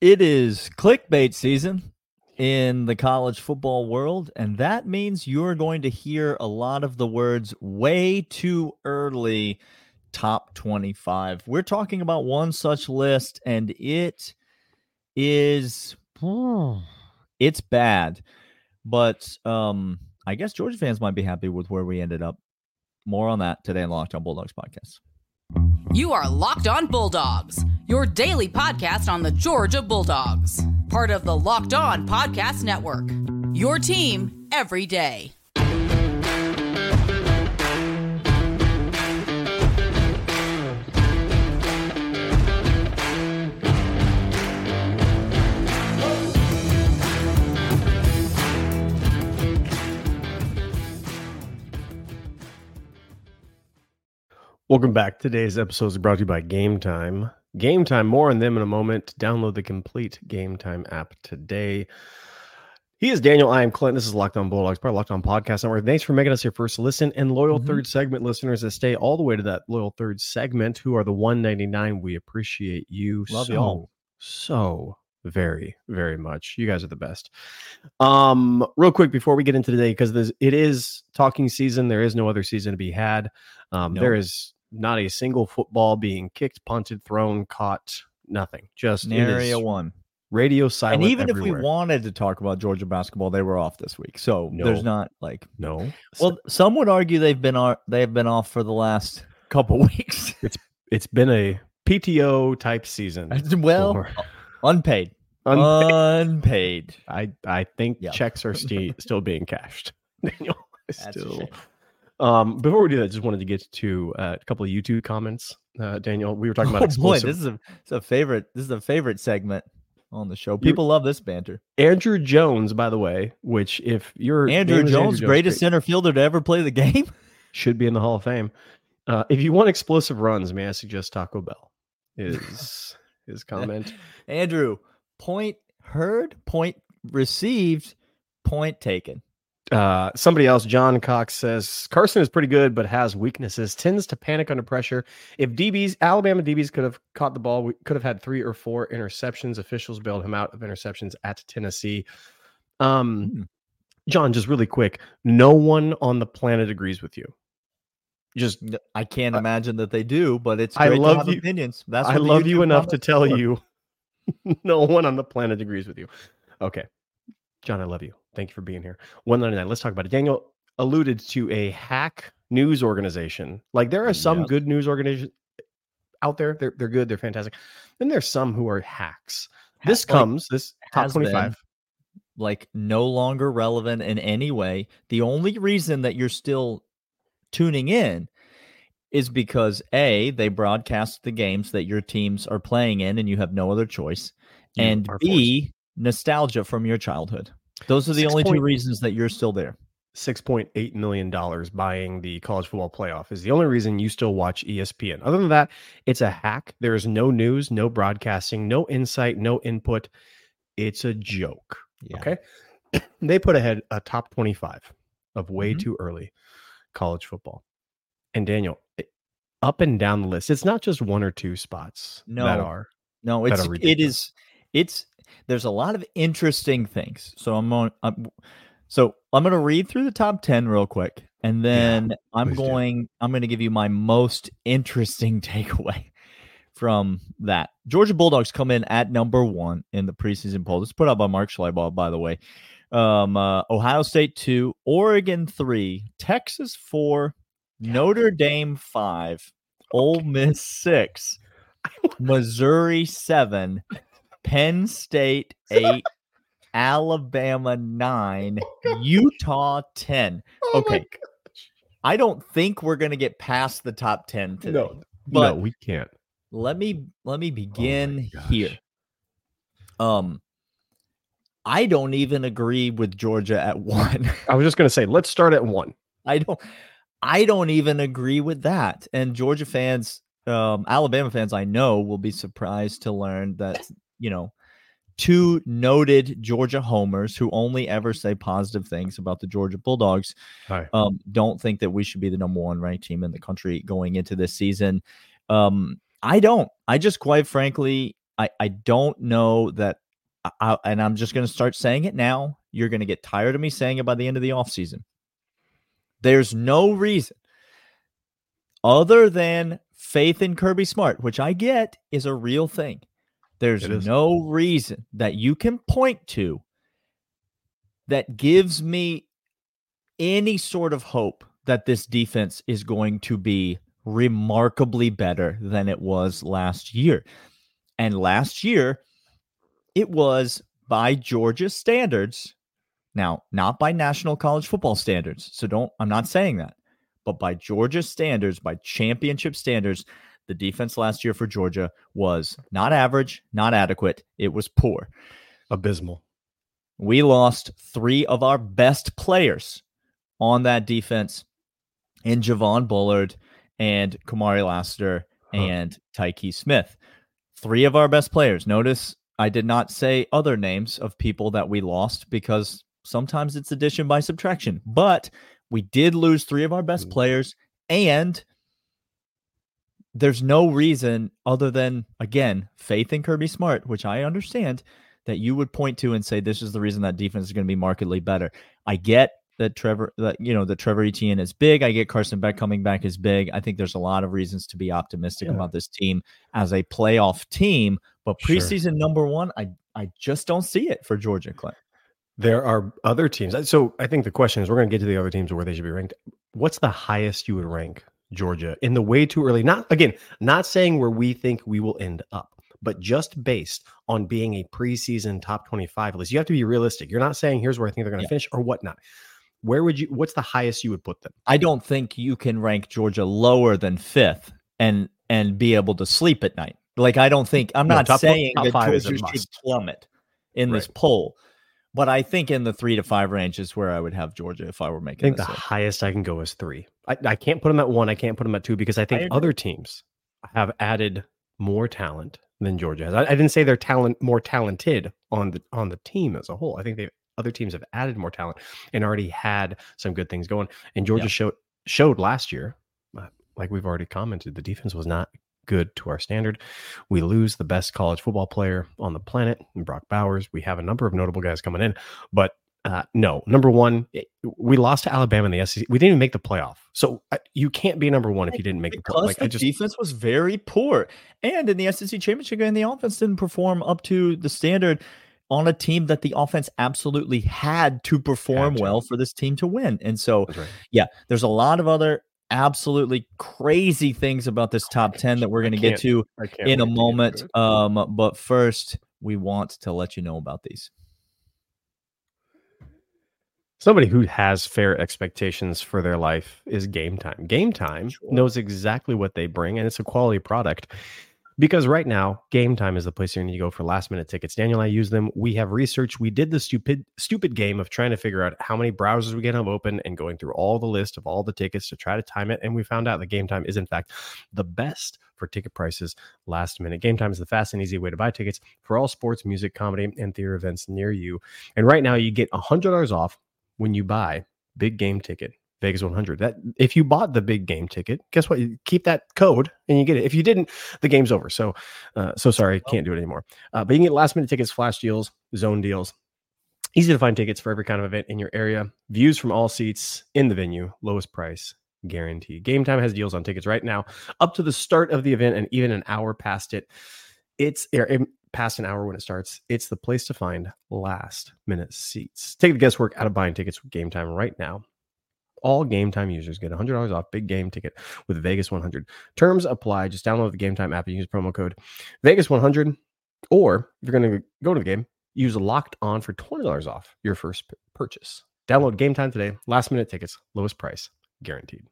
It is clickbait season in the college football world, and that means you're going to hear a lot of the words way too early top 25. We're talking about one such list, and it is it's bad. But um, I guess Georgia fans might be happy with where we ended up. More on that today on Locked On Bulldogs podcast. You are Locked On Bulldogs, your daily podcast on the Georgia Bulldogs, part of the Locked On Podcast Network. Your team every day. Welcome back. Today's episode is brought to you by Gametime. Game Time, more on them in a moment. Download the complete Gametime app today. He is Daniel. I am Clint. This is Locked On Bulldogs, part of Locked On Podcast Network. Thanks for making us your first listen and loyal Mhm. third segment listeners that stay all the way to that loyal third segment, who are the 199. We appreciate you Love so, y'all. so very, very much. You guys are the best. Um, real quick before we get into today, because it is talking season, there is no other season to be had. Um, Nope. there is not a single football being kicked, punted, thrown, caught, nothing. Just Area one. radio silent. And even everywhere. if we wanted to talk about Georgia basketball, they were off this week. So there's not like no, well, some would argue they've been ar- they've been off for the last couple weeks. it's it's been a PTO type season. well, for- unpaid. unpaid. Unpaid. I I think Yeah. checks are sti- still being cashed. Daniel, still. Um, before we do that, just wanted to get to uh, a couple of YouTube comments. Uh, Daniel, we were talking about Oh boy, this is a this is a favorite. This is a favorite segment on the show. People love this banter. Andrew Jones, by the way, which if you're Andrew Jones, greatest center fielder to ever play the game. should be in the Hall of Fame. Uh, if you want explosive runs, may I suggest Taco Bell? Is his comment? Andrew, point heard, point received, point taken. Uh, somebody else, John Cox says Carson is pretty good, but has weaknesses. Tends to panic under pressure. If DBs, Alabama DBs could have caught the ball, we could have had three or four interceptions. Officials bailed him out of interceptions at Tennessee. Um, Hmm. John, just really quick, no one on the planet agrees with you. Just I can't imagine that they do, but it's I love to have you- opinions. That's I love you enough to tell for. you no one on the planet agrees with you. Okay. John, I love you. Thank you for being here. 199. Let's talk about it. Daniel alluded to a hack news organization. Like there are some good news organizations out there. They're they're good, they're fantastic. Then there's some who are hacks. Ha- This like, comes, this top has been 25. like no longer relevant in any way. The only reason that you're still tuning in is because A, they broadcast the games that your teams are playing in and you have no other choice. You and B, nostalgia from your childhood. Those are the Six only two reasons that you're still there. $6.8 million buying the college football playoff is the only reason you still watch ESPN. Other than that, it's a hack. There is no news, no broadcasting, no insight, no input. It's a joke. Okay. They put ahead a top 25 of way Mhm. too early college football. And Daniel, up and down the list, it's not just one or two spots that No. are. No, that it's are it is it's there's a lot of interesting things. So I'm on I'm, so I'm going to read through the top 10 real quick and then I'm please do. going I'm going to give you my most interesting takeaway from that. Georgia Bulldogs come in at number 1 in the preseason poll. This is put out by Mark Schlabach by the way. Um uh, Ohio State 2, Oregon 3, Texas 4, Notre Dame 5, Ole Miss 6. Missouri seven, Penn State eight, Alabama nine, Utah 10. Oh Okay. I don't think we're gonna get past the top 10 today. No, but no, we can't. let me let me begin gosh. here. Um I don't even agree with Georgia at one. I was just going to say, let's start at one. I don't I don't even agree with that. And Georgia fans, um, Alabama fans I know will be surprised to learn that, you know, two noted Georgia homers who only ever say positive things about the Georgia Bulldogs um, don't think that we should be the number one ranked team in the country going into this season. Um, I don't. I just quite frankly I, I don't know that I, and I'm just going to start saying it now. You're going to get tired of me saying it by the end of the offseason. There's no reason other than faith in Kirby Smart, which I get is a real thing. There's no reason that you can point to that gives me any sort of hope that this defense is going to be remarkably better than it was last year. And last year, it was by Georgia standards. Now, not by national college football standards. So don't, I'm not saying that, but by Georgia standards, by championship standards, the defense last year for Georgia was not average, not adequate. It was poor, abysmal. We lost three of our best players on that defense in Javon Bullard and Kamari Lassiter huh. and Tykee Smith. Three of our best players. Notice I did not say other names of people that we lost because sometimes it's addition by subtraction. But we did lose three of our best players, and there's no reason other than, again, faith in Kirby Smart, which I understand that you would point to and say this is the reason that defense is going to be markedly better. I get that Trevor that you know that Trevor Etienne is big. I get Carson Beck coming back is big. I think there's a lot of reasons to be optimistic yeah. about this team as a playoff team. But preseason sure. number one, I I just don't see it for Georgia, Clint. There are other teams. So I think the question is we're going to get to the other teams where they should be ranked. What's the highest you would rank Georgia in the way too early? Not again, not saying where we think we will end up, but just based on being a preseason top 25 list. You have to be realistic. You're not saying here's where I think they're going to yeah. finish or whatnot. Where would you what's the highest you would put them? I don't think you can rank Georgia lower than fifth and and be able to sleep at night. Like I don't think I'm no, not saying top that Georgia should plummet in right. this poll. But I think in the three to five range is where I would have Georgia if I were making. I think the highest I can go is three. I, I can't put them at one. I can't put them at two because I think I other teams have added more talent than Georgia has. I, I, didn't say they're talent more talented on the on the team as a whole. I think they other teams have added more talent and already had some good things going. And Georgia yeah. showed showed last year, uh, like we've already commented, the defense was not good to our standard. We lose the best college football player on the planet, Brock Bowers. We have a number of notable guys coming in, but uh, no, number one, we lost to Alabama in the SEC. We didn't even make the playoff. So uh, you can't be number one if you didn't make because the playoff. Like, the just, defense was very poor, and in the SEC championship game, the offense didn't perform up to the standard on a team that the offense absolutely had to perform had to. well for this team to win. And so, right. yeah, there's a lot of other absolutely crazy things about this top 10 that we're going to get to in a moment. Um, but first, we want to let you know about these. Somebody who has fair expectations for their life is Gametime. Game Time sure. knows exactly what they bring, and it's a quality product. Because right now, game time is the place you need to go for last minute tickets. Daniel I use them. We have research. We did the stupid, stupid game of trying to figure out how many browsers we can have open and going through all the list of all the tickets to try to time it. And we found out that game time is, in fact, the best for ticket prices last minute. Game time is the fast and easy way to buy tickets for all sports, music, comedy, and theater events near you. And right now, you get $100 off when you buy big game ticket Vegas 100. That if you bought the big game ticket, guess what? You keep that code and you get it. If you didn't, the game's over. So, uh, so sorry, can't do it anymore. Uh, but you can get last minute tickets, flash deals, zone deals. Easy to find tickets for every kind of event in your area. Views from all seats in the venue, lowest price guaranteed. Gametime has deals on tickets right now, up to the start of the event and even an hour past it. It's er, past an hour when it starts. It's the place to find last minute seats. Take the guesswork out of buying tickets with Gametime right now all game time users get $100 off big game ticket with Vegas 100. Terms apply. Just download the game time app and use promo code Vegas 100. Or if you're going to go to the game, use locked on for $20 off your first purchase. Download game time today. Last minute tickets, lowest price guaranteed.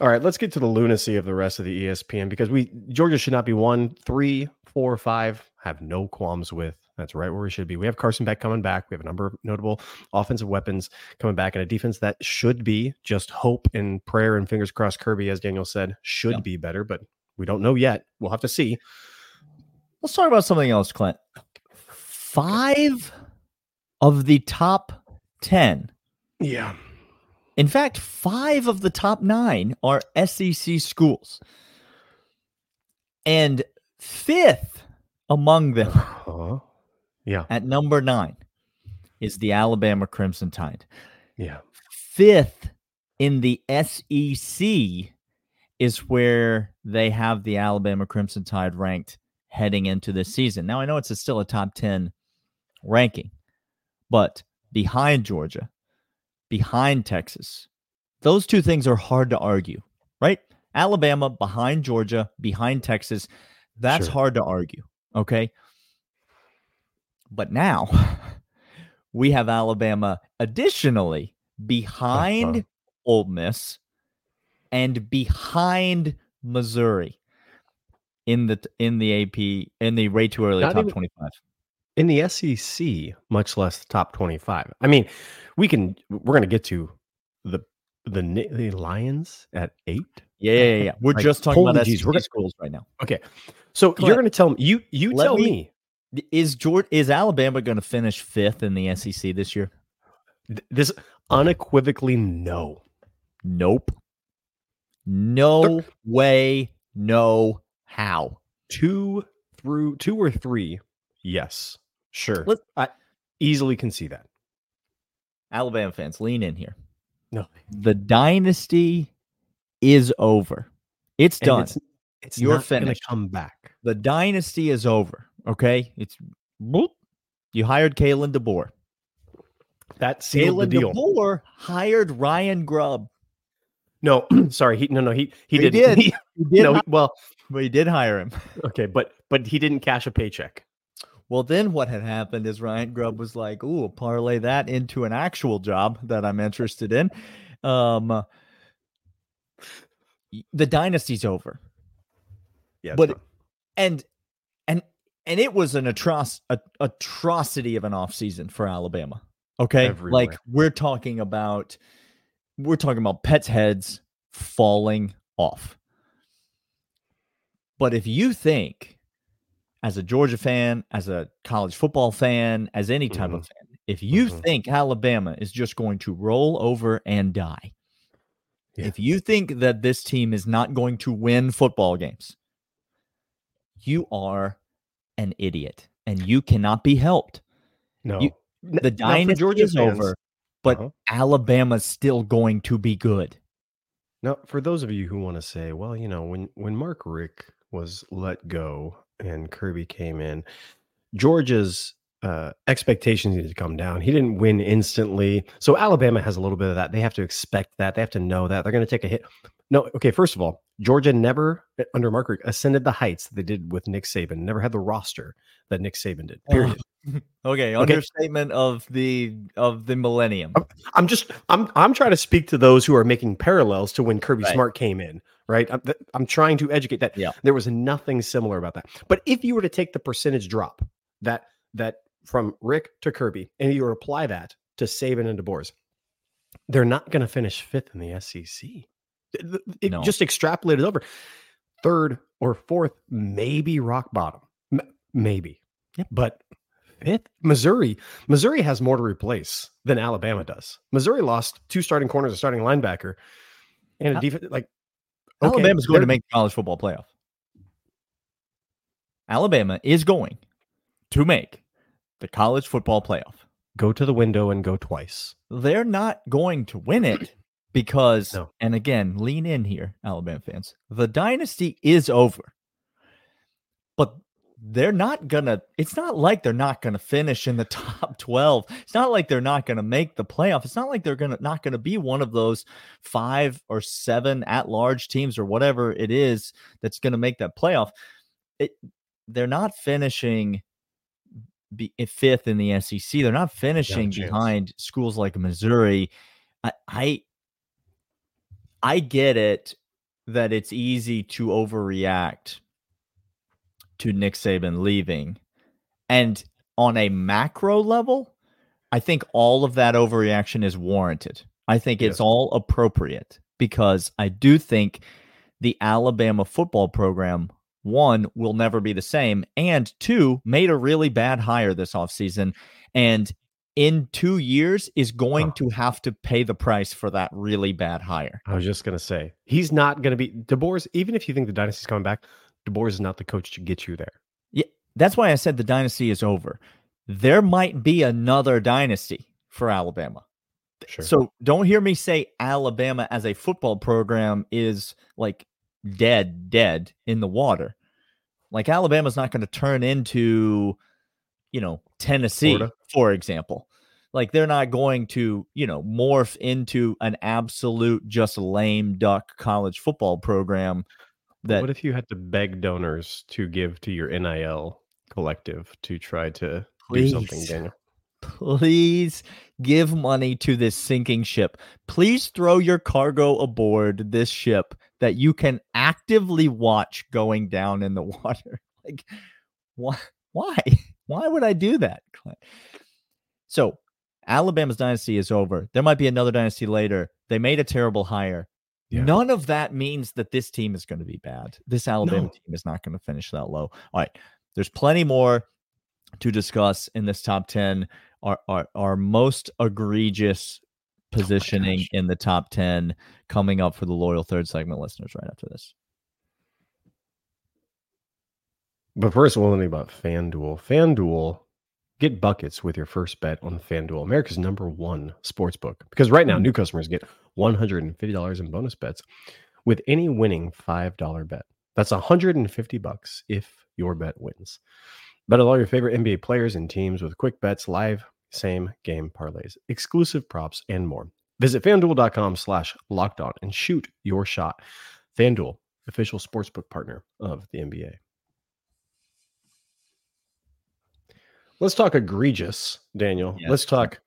All right, let's get to the lunacy of the rest of the ESPN because we Georgia should not be one, three, four, five. Have no qualms with that's right where we should be. We have Carson Beck coming back. We have a number of notable offensive weapons coming back, and a defense that should be just hope and prayer and fingers crossed. Kirby, as Daniel said, should yeah. be better, but we don't know yet. We'll have to see. Let's talk about something else, Clint. Five of the top 10. Yeah. In fact, five of the top nine are SEC schools. And fifth among them Uh-huh. Yeah. at number nine is the Alabama Crimson Tide. Yeah. Fifth in the SEC is where they have the Alabama Crimson Tide ranked heading into this season. Now, I know it's a, still a top 10 ranking, but behind Georgia, behind Texas, those two things are hard to argue, right? Alabama behind Georgia, behind Texas. That's Sure. hard to argue. Okay. But now we have Alabama additionally behind Uh-huh. Ole Miss and behind Missouri in the in the AP in the way too early Not top even- 25. In the SEC, much less the top 25. I mean, we can we're going to get to the the the Lions at 8. Yeah, yeah, yeah. We're Like, just talking about holy SEC we're gonna- schools right now. Okay. So you're going to tell me you you let tell me- me Is Georgia is Alabama going to finish fifth in the SEC this year? this unequivocally no. Nope. No way. No how. Two through two or three. Yes. Sure. Let- I easily can see that. Alabama fans, lean in here. No. The dynasty is over. It's done. It's, it's You're not finished. come back. the dynasty is over. Okay, it's boop. you hired Kalen DeBoer. That sealed the Kalen deal. DeBoer hired Ryan Grubb. No, sorry. He no no he he, He didn't. did. He- He did, no, well, but he did hire him. okay, but but he didn't cash a paycheck. Well, then what had happened is Ryan Grubb was like, "Ooh, parlay that into an actual job that I'm interested in." Um, the dynasty's over, Yeah, But- and and it was an atroc- a, atrocity of an offseason for Alabama. Okay, Everywhere. like we're talking about, we're talking about pets' heads falling off. But if you think, as a Georgia fan, as a college football fan, as any type of fan, if you Mhm. think Alabama is just going to roll over and die, Yeah. if you think that this team is not going to win football games, you are an idiot and you cannot be helped. no. you- The dynasty Georgia is fans- over, but Uh-huh. Alabama's still going to be good. Now, for those of you who want to say, well, you know, when when Mark Richt was let go and Kirby came in, Georgia's uh, expectations needed to come down. He didn't win instantly, so Alabama has a little bit of that. They have to expect that. They have to know that they're going to take a hit. No, okay. First of all, Georgia never uh, under Mark Richt ascended the heights that they did with Nick Saban. Never had the roster that Nick Saban did. Period. Okay, Okay. understatement of the of the millennium. I'm just I'm I'm trying to speak to those who are making parallels to when Kirby Right. Smart came in, right? I'm, I'm trying to educate that. Yeah. There was nothing similar about that. But if you were to take the percentage drop that that from Richt to Kirby and you were to apply that to Saban and DeBoers, they're not going to finish fifth in the SEC. It No. just extrapolated over. Third or fourth, maybe rock bottom. M- maybe. Yep. But fifth, Missouri. Missouri has more to replace than Alabama does. Missouri lost two starting corners, a starting linebacker, and a defense. Like okay, Alabama's going to make the college football playoff. Alabama is going to make the college football playoff. go to the window and go twice. They're not going to win it because, No. and again, lean in here, Alabama fans. The dynasty is over, but they're not gonna. It's not like they're not gonna finish in the top twelve. It's not like they're not gonna make the playoff. It's not like they're gonna not gonna be one of those five or seven at large teams or whatever it is that's gonna make that playoff. It they're not finishing be fifth in the SEC. They're not finishing behind schools like Missouri. I, I I get it that it's easy to overreact to Nick Saban leaving. And on a macro level, I think all of that overreaction is warranted. I think it's all appropriate because I do think the Alabama football program one will never be the same and two made a really bad hire this offseason and in 2 years is going Huh. to have to pay the price for that really bad hire. I was just gonna say he's not gonna be DeBoer's. Even if you think the dynasty's coming back, DeBoer is not the coach to get you there. Yeah, that's why I said the dynasty is over. There might be another dynasty for Alabama. Sure. So don't hear me say Alabama as a football program is like dead, dead in the water. Like Alabama's not going to turn into, you know, Tennessee, Florida. for example. Like they're not going to, you know, morph into an absolute just lame duck college football program that what if you had to beg donors to give to your NIL collective to try to do something, Daniel? please give money to this sinking ship. Please throw your cargo aboard this ship that you can actively watch going down in the water. Like, why? Why? Why would I do that, Clint? So, Alabama's dynasty is over. There might be another dynasty later. They made a terrible hire. Yeah. None of that means that this team is going to be bad. This Alabama No. team is not going to finish that low. All right. There's plenty more to discuss in this top 10 our our, our most egregious oh positioning gosh. in the top 10 coming up for the loyal third segment listeners right after this But first, we'll learn about FanDuel. FanDuel, get buckets with your first bet on FanDuel, America's number one sports book. Because right now, Mm. new customers get $150 in bonus bets with any winning $5 bet. That's 150 bucks if your bet wins. Bet on all your favorite NBA players and teams with quick bets, live same game parlays, exclusive props, and more. Visit fanduel.com slash locked on and shoot your shot. FanDuel, official sportsbook partner of the NBA. Let's talk egregious, Daniel. Yes. Let's talk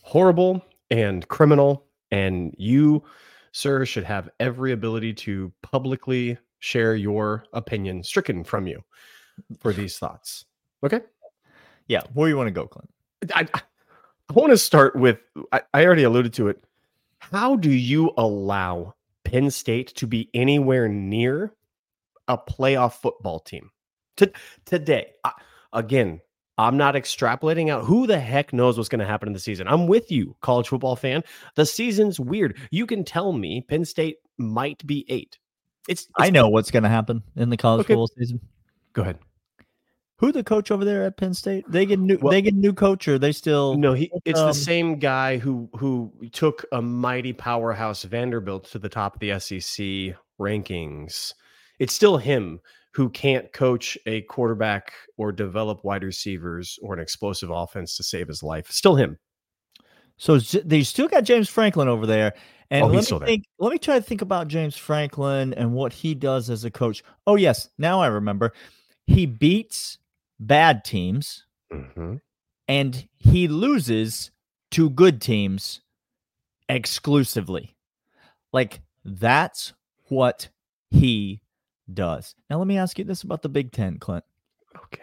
horrible and criminal. And you, sir, should have every ability to publicly share your opinion stricken from you for these thoughts. Okay. yeah where you want to go clint I, I want to start with I, I already alluded to it. How do you allow Penn State to be anywhere near a playoff football team to, today? I, again, I'm not extrapolating out who the heck knows what's going to happen in the season. I'm with you, college football fan. The season's weird. You can tell me Penn State might be eight. It's, i know what's going to happen in the college Okay. football season Go ahead. who the coach over there at penn state they get new Well- they get new coach or they still No, he it's um, the same guy who who took a mighty powerhouse Vanderbilt to the top of the SEC rankings. It's still him who can't coach a quarterback or develop wide receivers or an explosive offense to save his life. Still him. So they still got James Franklin over there. And Oh, let me there. think, let me try to think about James Franklin and what he does as a coach. Oh, yes. Now I remember. He beats bad teams Mhm. and he loses to good teams exclusively. Like that's what he does. Now let me ask you this about the Big 10, Clint. Okay.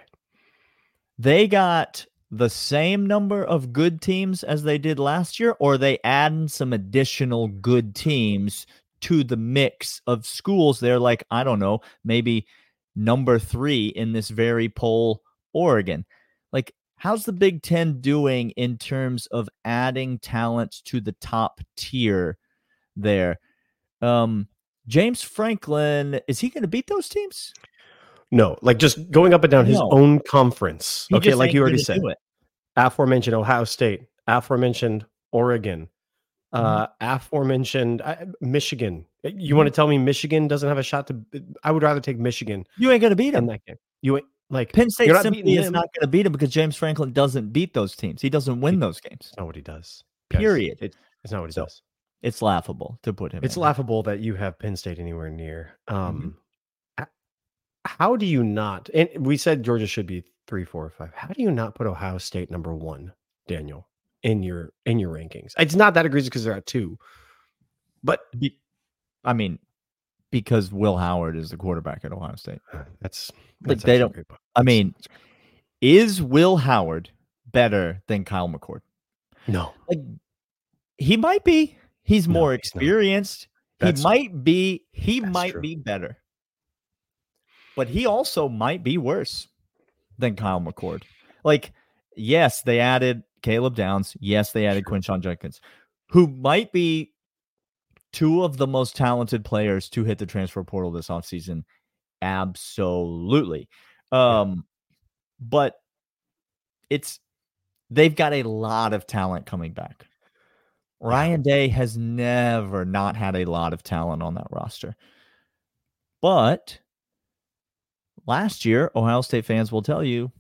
They got the same number of good teams as they did last year, or they adding some additional good teams to the mix of schools. They're like, I don't know, maybe number three in this very poll, Oregon. Like, how's the Big Ten doing in terms of adding talent to the top tier there? Um, James Franklin, is he going to beat those teams? No, like just going up and down his No. own conference. He okay, like you already said. aforementioned Ohio State, aforementioned Oregon, uh, aforementioned uh, Michigan. You want to tell me Michigan doesn't have a shot to? I would rather take Michigan You ain't going to beat him. that game. You ain't like Penn State simply is him. not going to beat him because James Franklin doesn't beat those teams. He doesn't win those games. Not what he does. Period. It, it's not what he So, does. It's laughable to put him. It's laughable that you have Penn State anywhere near. Mm-hmm. Um, how do you not? And we said Georgia should be three, four, or five. How do you not put Ohio State number one, Daniel, in your in your rankings? It's not that egregious because they're at two, but Be- I mean, because Will Howard is the quarterback at Ohio State. that's, Like, that's they don't- a great point. I mean, is Will Howard better than Kyle McCord? no, Like, he might be. He's more experienced. He might be. He might true. be better. But he also might be worse than Kyle McCord. Like, yes, they added Caleb Downs. Yes, they added Sure. Quinshon Judkins, who might be two of the most talented players to hit the transfer portal this offseason Absolutely. Um, but it's they've got a lot of talent coming back. Ryan Day has never not had a lot of talent on that roster. But last year, Ohio State fans will tell you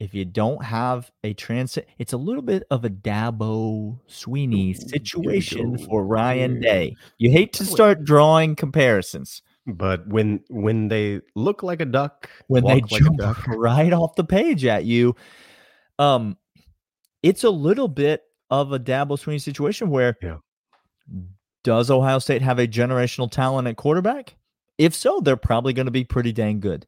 if you don't have a transit, it's a little bit of a Dabo Swinney situation for Ryan Day. You hate to start drawing comparisons, but when when they look like a duck, when they like jump right off the page at you, um, it's a little bit of a Dabo Swinney situation where Yeah. does Ohio State have a generational talent at quarterback? If so, they're probably going to be pretty dang good.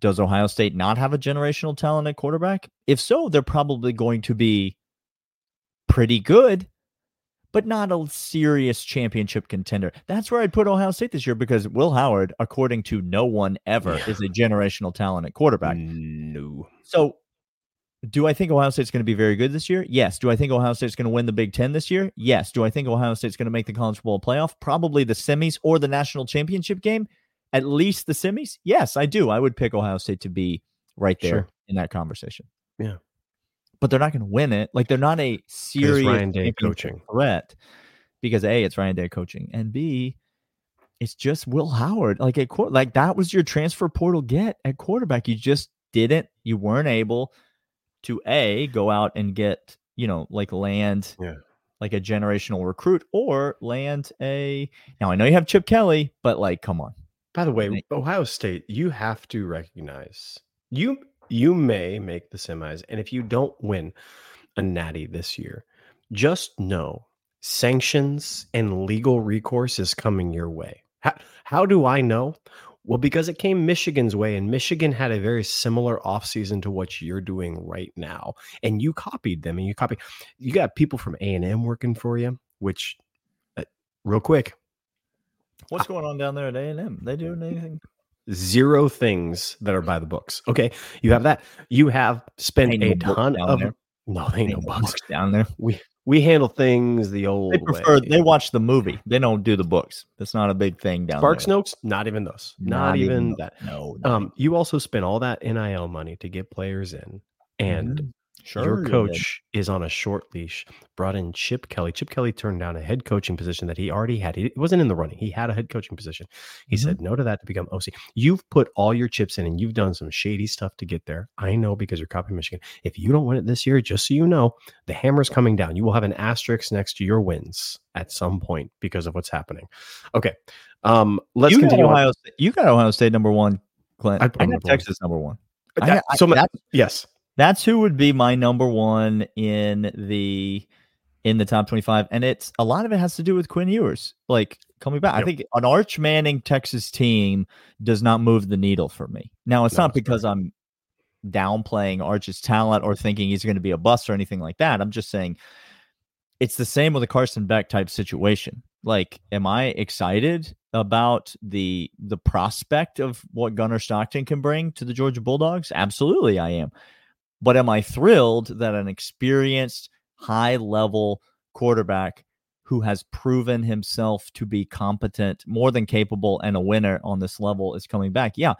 Does Ohio State not have a generational talent at quarterback? If so, they're probably going to be pretty good, but not a serious championship contender. That's where I'd put Ohio State this year because Will Howard, according to no one ever, Yeah. is a generational talent at quarterback. no. So, do I think Ohio State's going to be very good this year? Yes. Do I think Ohio State's going to win the Big Ten this year? Yes. Do I think Ohio State's going to make the college Bowl playoff? Probably the semis or the national championship game. At least the semis. Yes, I do. I would pick Ohio State to be right there Sure. in that conversation. Yeah. But they're not going to win it. Like they're not a serious Ryan Day coaching. threat because a it's Ryan Day coaching and b it's just Will Howard. Like at like that was your transfer portal get at quarterback. You just didn't. You weren't able to a go out and get you know like land Yeah. like a generational recruit or land a. Now I know you have Chip Kelly, but like come on. By the way, Ohio State, you have to recognize you you may make the semis, and if you don't win a natty this year, just know sanctions and legal recourse is coming your way. How, how do I know? Well, because it came Michigan's way, and Michigan had a very similar offseason to what you're doing right now. And you copied them, and you copy. You got people from A and M working for you, which, uh, real quick, What's going on down there at A and M? They doing anything? zero things that are by the books. Okay, you have that. You have spent a ton of there. no, they ain't no books. books down there. We we handle things the old They prefer way. they watch the movie. They don't do the books. That's not a big thing down Sparks there. notes, not even those. Not, even, those. that. No. not Um, you also spent all that NIL money to get players in, and Mhm. Sure, your you coach is on a short leash. Brought in Chip Kelly. Chip Kelly turned down a head coaching position that he already had. He wasn't in the running. He had a head coaching position. He Mhm. said no to that to become OC. You've put all your chips in and you've done some shady stuff to get there. I know because you're copying Michigan. If you don't win it this year, just so you know, the hammer's coming down. You will have an asterisk next to your wins at some point because of what's happening. Okay. Um, let's you continue. Ohio State. You got Ohio State number one, Clint. I I, got. Texas number one. That- got- I- so my- yes. That's who would be my number one in the in the top 25 and it's a lot of it has to do with quinn ewers. Like coming back. I think an arch manning texas team does not move the needle for me. Now it's No, not because i'm downplaying arch's talent or thinking he's going to be a bust or anything like that. I'm just saying it's the same with a carson beck type situation. Like am i excited about the the prospect of what gunnar stockton can bring to the georgia bulldogs? Absolutely i am but am I thrilled that an experienced, high level quarterback who has proven himself to be competent, more than capable, and a winner on this level is coming back? Yeah,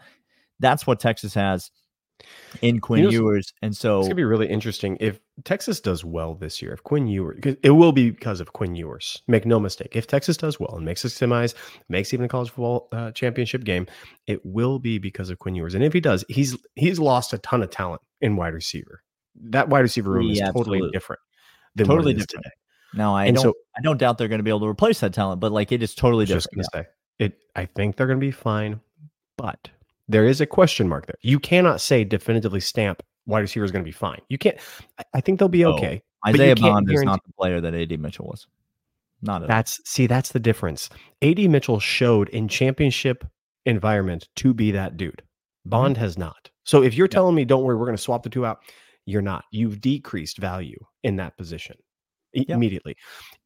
that's what Texas has in Quinn know, Ewers. And so, It's gonna be really interesting if Texas does well this year. If Quinn Ewers, it will be because of Quinn Ewers. Make no mistake. If Texas does well and makes the semis, makes even a college football uh, championship game, it will be because of Quinn Ewers. And if he does, he's he's lost a ton of talent in wide receiver. That wide receiver room is totally absolutely. different than totally different. now I And don't, so- I don't doubt they're going to be able to replace that talent, but like it is totally was just different. gonna say it. I think they're gonna be fine, but there is a question mark there. You cannot say definitively stamp wide receiver is gonna be fine. You can't. I, I think they'll be okay. Isaiah Bond is not the player that AD Mitchell was. Not at all. That's see, that's the difference. AD Mitchell showed in championship environment to be that dude. Bond mm-hmm. has not. So if you're. Yeah. telling me, don't worry, we're going to swap the two out, you're not. You've decreased value in that position Yeah. immediately.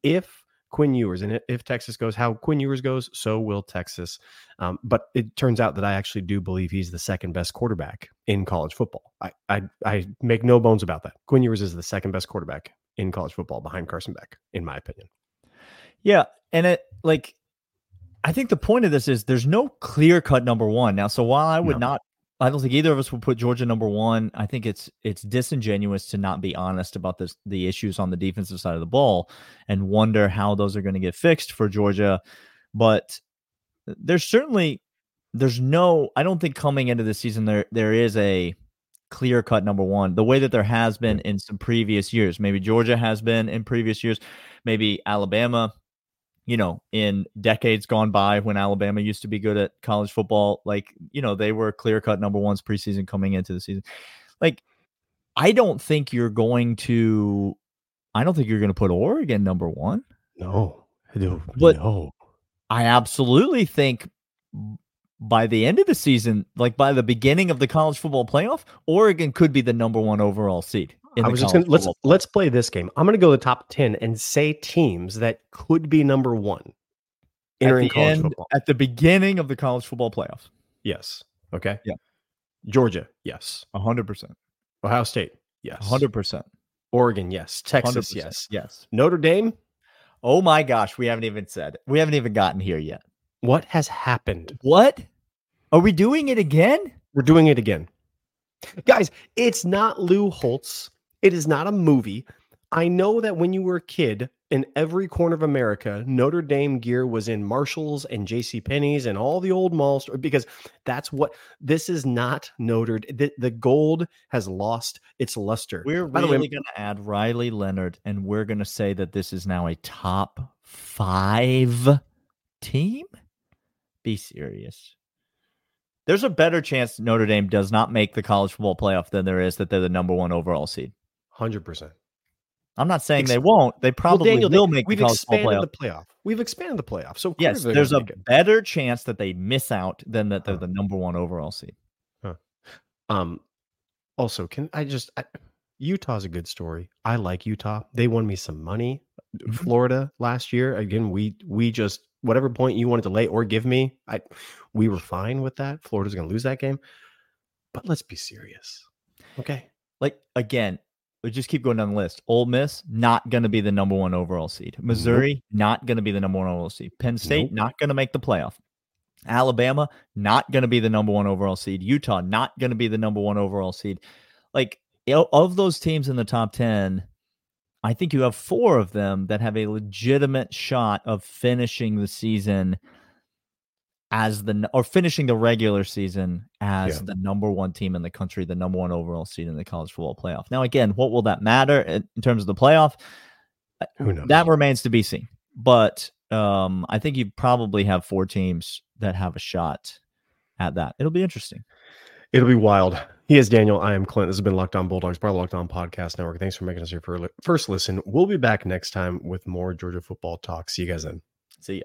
If Quinn Ewers and if Texas goes how Quinn Ewers goes, so will Texas. Um, but it turns out that I actually do believe he's the second best quarterback in college football. I, I I make no bones about that. Quinn Ewers is the second best quarterback in college football behind Carson Beck, in my opinion. Yeah, and it like I think the point of this is there's no clear cut number one now. So while I would No. not, I don't think either of us will put Georgia number one. I think it's it's disingenuous to not be honest about this the issues on the defensive side of the ball and wonder how those are going to get fixed for Georgia. But there's certainly there's no. I don't think coming into the season there there is a clear cut number one the way that there has been in some previous years. Maybe Georgia has been in previous years. Maybe Alabama you know, in decades gone by when Alabama used to be good at college football, like, you know, they were clear cut number ones preseason coming into the season. Like, I don't think you're going to, I don't think you're going to put Oregon number one. No, I do. But- no. I absolutely think by the end of the season, like by the beginning of the college football playoff, Oregon could be the number one overall seed. In I the was just gonna let's football let's play this game. I'm gonna go to the top ten and say teams that could be number one at entering the college end- football. at the beginning of the college football playoffs. Yes. Okay. Yeah. Georgia. Yes. hundred percent. Ohio State. Yes. hundred percent. Oregon. Yes. Texas. Yes. Yes. Notre Dame. Oh my gosh, we haven't even said. We haven't even gotten here yet. What has happened? What? Are we doing it again? We're doing it again. Guys, it's not Lou Holtz. It is not a movie. I know that when you were a kid, in every corner of America, Notre Dame gear was in Marshalls and J.C. Penney's and all the old malls because that's what this is not Notre. The, the gold has lost its luster. We're By really going to add Riley Leonard, and we're going to say that this is now a top five team. Be serious. There's a better chance Notre Dame does not make the college football playoff than there is that they're the number one overall seed. Hundred percent. I'm not saying Ex- they won't. They probably Daniel, will they- make we've football expanded the playoff. We've expanded the playoff. So Yes, there's a better chance that they miss out than that they're Huh. the number one overall seed. Um, also, can I just I, Utah's a good story. I like Utah. They won me some money. Mhm. Florida last year. Again, we we just whatever point you wanted to lay or give me, I we were fine with that. Florida's going to lose that game, but let's be serious. Okay, like again, we just keep going down the list. Ole Miss not going to be the number one overall seed. Missouri not going to be the number one overall seed. Penn State Nope. not going to make the playoff. Alabama not going to be the number one overall seed. Utah not going to be the number one overall seed. Like of those teams in the top ten, I think you have four of them that have a legitimate shot of finishing the season as the or finishing the regular season as Yeah. the number one team in the country, the number one overall seed in the college football playoff. Now, again, what will that matter in in terms of the playoff? Uh, who knows? That remains to be seen. But um, I think you probably have four teams that have a shot at that. It'll be interesting. It'll be wild. He is Daniel. I am Clint. This has been Locked On Bulldogs, part of Locked On Podcast Network. Thanks for making us your fir- first listen. We'll be back next time with more Georgia football talk. See you guys then. See ya.